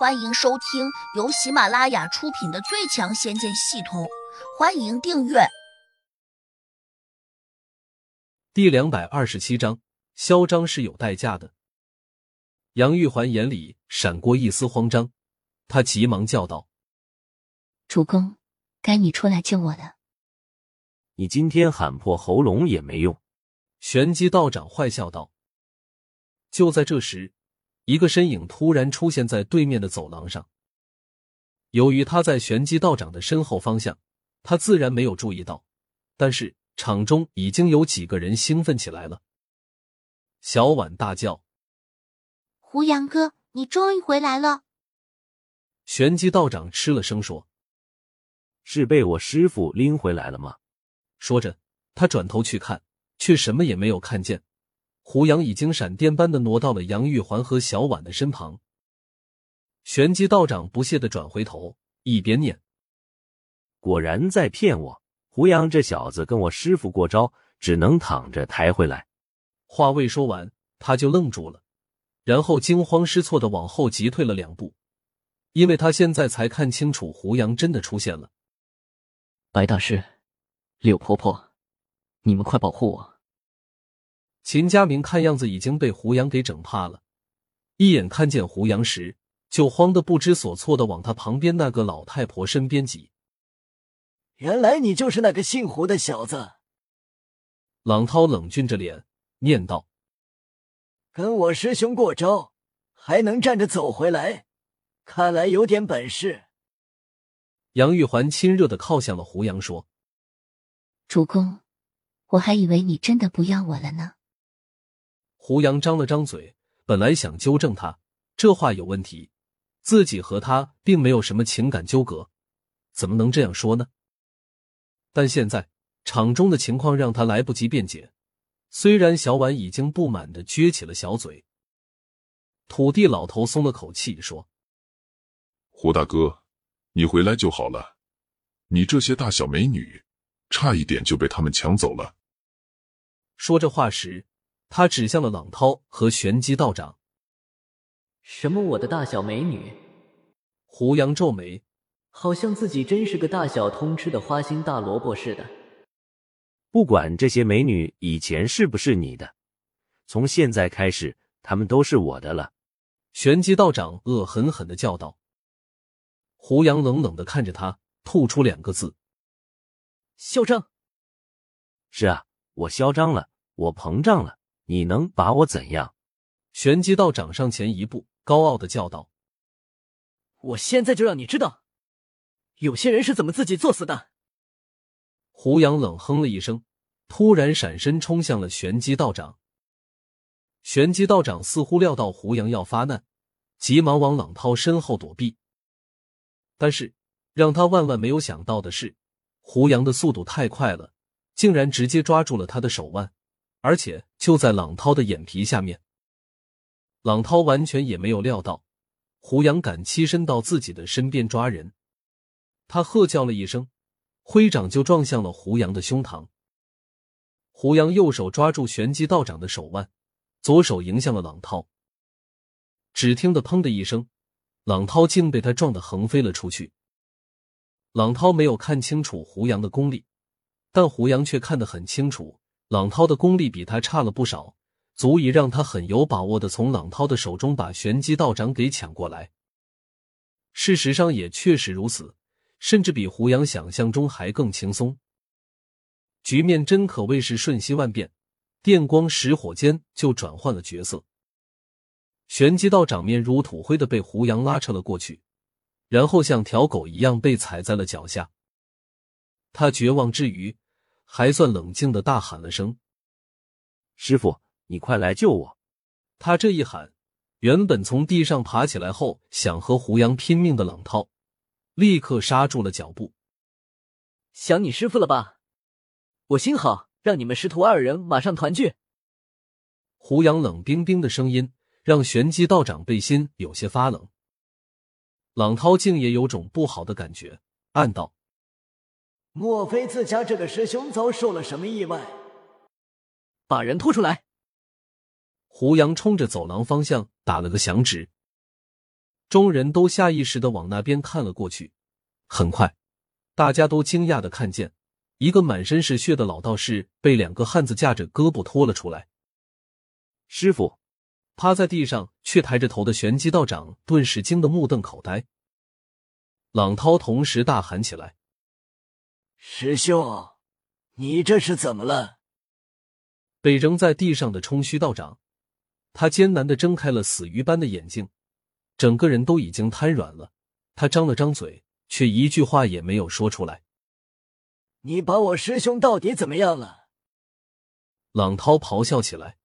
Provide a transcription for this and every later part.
欢迎收听由喜马拉雅出品的《最强仙剑系统》，欢迎订阅。第两百二十七章，嚣张是有代价的。杨玉环眼里闪过一丝慌张，她急忙叫道：“主公，该你出来救我了。你今天喊破喉咙也没用。”玄机道长坏笑道。就在这时。一个身影突然出现在对面的走廊上。由于他在玄机道长的身后方向，他自然没有注意到。但是场中已经有几个人兴奋起来了。小婉大叫：“胡杨哥，你终于回来了！”玄机道长吃了声说：“是被我师傅拎回来了吗？”说着，他转头去看，却什么也没有看见。胡杨已经闪电般的挪到了杨玉环和小婉的身旁。玄机道长不屑的转回头，一边念：“果然在骗我！胡杨这小子跟我师傅过招，只能躺着抬回来。”话未说完，他就愣住了，然后惊慌失措的往后急退了两步，因为他现在才看清楚胡杨真的出现了。白大师，柳婆婆，你们快保护我！秦家明看样子已经被胡杨给整怕了，一眼看见胡杨时，就慌得不知所措的往他旁边那个老太婆身边挤。原来你就是那个姓胡的小子。朗涛冷峻着脸念道：“跟我师兄过招，还能站着走回来，看来有点本事。”杨玉环亲热的靠向了胡杨，说：“主公，我还以为你真的不要我了呢。”胡杨张了张嘴，本来想纠正他这话有问题，自己和他并没有什么情感纠葛，怎么能这样说呢？但现在场中的情况让他来不及辩解。虽然小婉已经不满的撅起了小嘴，土地老头松了口气说：“胡大哥，你回来就好了，你这些大小美女，差一点就被他们抢走了。”说这话时。他指向了朗涛和玄机道长。什么？我的大小美女？胡杨皱眉，好像自己真是个大小通吃的花心大萝卜似的。不管这些美女以前是不是你的，从现在开始，她们都是我的了。玄机道长恶狠狠的叫道。胡杨冷冷的看着他，吐出两个字：嚣张。是啊，我嚣张了，我膨胀了。你能把我怎样？玄机道长上前一步，高傲的叫道：“我现在就让你知道，有些人是怎么自己作死的。”胡杨冷哼了一声，突然闪身冲向了玄机道长。玄机道长似乎料到胡杨要发难，急忙往朗涛身后躲避。但是让他万万没有想到的是，胡杨的速度太快了，竟然直接抓住了他的手腕。而且就在朗涛的眼皮下面，朗涛完全也没有料到胡杨敢栖身到自己的身边抓人，他喝叫了一声，挥掌就撞向了胡杨的胸膛。胡杨右手抓住玄机道长的手腕，左手迎向了朗涛。只听得“砰”的一声，朗涛竟被他撞得横飞了出去。朗涛没有看清楚胡杨的功力，但胡杨却看得很清楚。朗涛的功力比他差了不少，足以让他很有把握的从朗涛的手中把玄机道长给抢过来。事实上也确实如此，甚至比胡杨想象中还更轻松。局面真可谓是瞬息万变，电光石火间就转换了角色。玄机道长面如土灰的被胡杨拉扯了过去，然后像条狗一样被踩在了脚下。他绝望之余。还算冷静的大喊了声：“师傅，你快来救我！”他这一喊，原本从地上爬起来后想和胡杨拼命的冷涛，立刻刹住了脚步。想你师傅了吧？我心好，让你们师徒二人马上团聚。胡杨冷冰冰的声音让玄机道长背心有些发冷。冷涛竟也有种不好的感觉，暗道。莫非自家这个师兄遭受了什么意外？把人拖出来！胡杨冲着走廊方向打了个响指。众人都下意识的往那边看了过去。很快，大家都惊讶的看见一个满身是血的老道士被两个汉子架着胳膊拖了出来。师傅，趴在地上却抬着头的玄机道长顿时惊得目瞪口呆。朗涛同时大喊起来：“师兄，你这是怎么了？”被扔在地上的冲虚道长，他艰难的睁开了死鱼般的眼睛，整个人都已经瘫软了。他张了张嘴，却一句话也没有说出来。你把我师兄到底怎么样了？朗涛咆哮起来。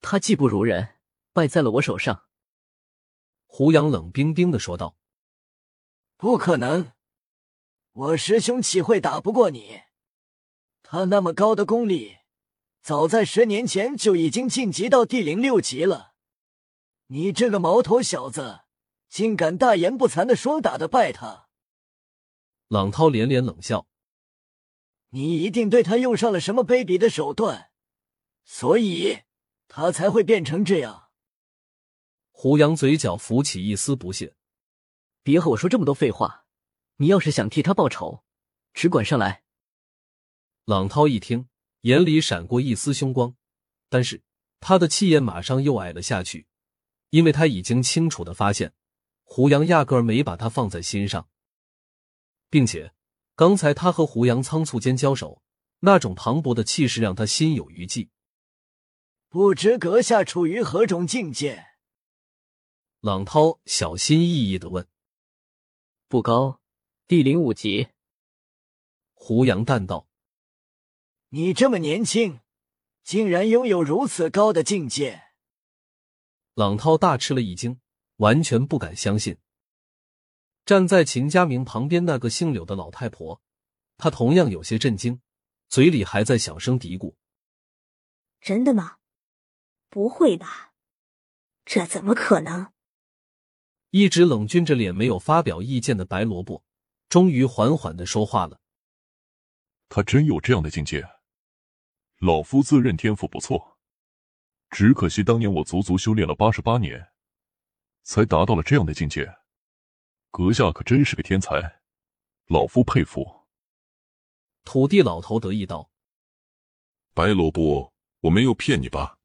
他技不如人，败在了我手上。胡杨冷冰冰的说道：“不可能，我师兄岂会打不过你？他那么高的功力，早在十年前就已经晋级到第零六级了。你这个毛头小子，竟敢大言不惭的说打得败他！”朗涛连连冷笑：“你一定对他用上了什么卑鄙的手段，所以。”他才会变成这样。胡杨嘴角浮起一丝不屑：“别和我说这么多废话！你要是想替他报仇，只管上来。”朗涛一听，眼里闪过一丝凶光，但是他的气焰马上又矮了下去，因为他已经清楚的发现，胡杨压根儿没把他放在心上，并且刚才他和胡杨仓促间交手，那种磅礴的气势让他心有余悸。不知阁下处于何种境界？朗涛小心翼翼的问。不高，第零五集。胡杨淡道：“你这么年轻，竟然拥有如此高的境界。”朗涛大吃了一惊，完全不敢相信。站在秦家明旁边那个姓柳的老太婆，她同样有些震惊，嘴里还在小声嘀咕：“真的吗？”不会吧，这怎么可能？一直冷峻着脸没有发表意见的白萝卜，终于缓缓的说话了：“他真有这样的境界？老夫自认天赋不错，只可惜当年我足足修炼了八十八年，才达到了这样的境界。阁下可真是个天才，老夫佩服。”土地老头得意道：“白萝卜，我没有骗你吧？”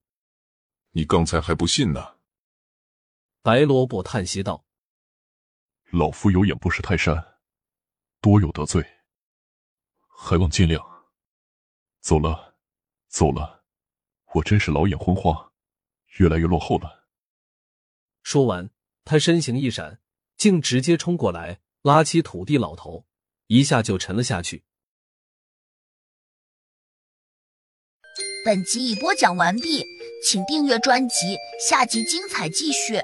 你刚才还不信呢？白萝卜叹息道：“老夫有眼不识泰山，多有得罪，还望见谅。走了，走了，我真是老眼昏花，越来越落后了。”说完，他身形一闪，竟直接冲过来，拉起土地老头，一下就沉了下去。本集已播讲完毕。请订阅专辑，下集精彩继续。